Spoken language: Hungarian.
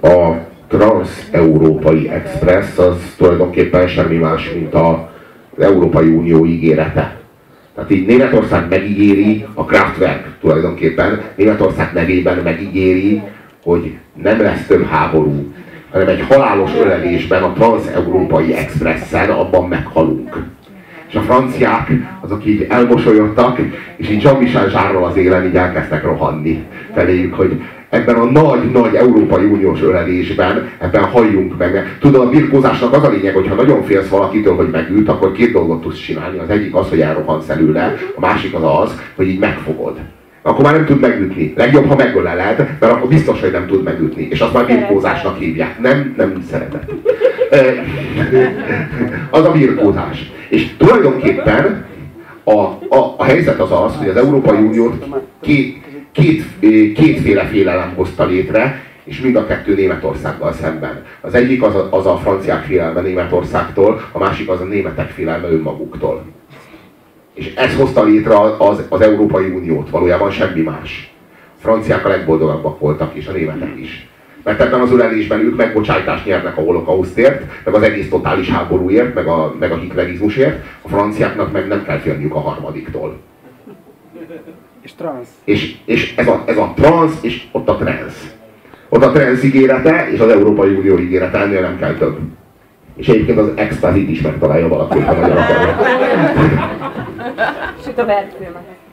a Trans-Európai Express az tulajdonképpen semmi más, mint a, az Európai Unió ígérete. Tehát így Németország megígéri, a Kraftwerk tulajdonképpen Németország nevében megígéri, hogy nem lesz több háború, hanem egy halálos ölelésben a Trans-Európai Expressen abban meghalunk. És a franciák, azok így elmosolyodtak, és így Jean-Michel Zsárral az élen így elkezdtek rohanni feléjük, hogy ebben a nagy-nagy Európai Uniós ölelésben, ebben halljunk meg. Tudod, a birkózásnak az a lényeg, hogy ha nagyon félsz valakitől, hogy megült, akkor két dolgot tudsz csinálni. Az egyik az, hogy elrohansz előle, a másik az az, hogy így megfogod. Akkor már nem tud megütni. Legjobb, ha megöleled, mert akkor biztos, hogy nem tud megütni. És azt már birkózásnak hívják. Nem, nem szeretet. Az a birkózás. És tulajdonképpen a, a, a helyzet az az, hogy az Európai Uniót két, két, kétféle félelem hozta létre, és mind a kettő Németországgal szemben. Az egyik az a, az a franciák félelme Németországtól, a másik az a németek félelme önmaguktól. És ez hozta létre az, az Európai Uniót, valójában semmi más. A franciák a legboldogabbak voltak, és a németek is. Mert ebben az ölelésben ők megbocsájtást nyernek a holokausztért, meg az egész totális háborúért, meg a, meg a hitlerizmusért, a franciáknak meg nem kell félniük a harmadiktól. És transz. És, és ez, a, ez a transz, és ott a transz. Ott a transz ígérete, és az Európai Unió ígérete, ennél nem kell több. És egyébként az extazit is megtalálja valaki, ha magyar akar. Süt a verkfilmet.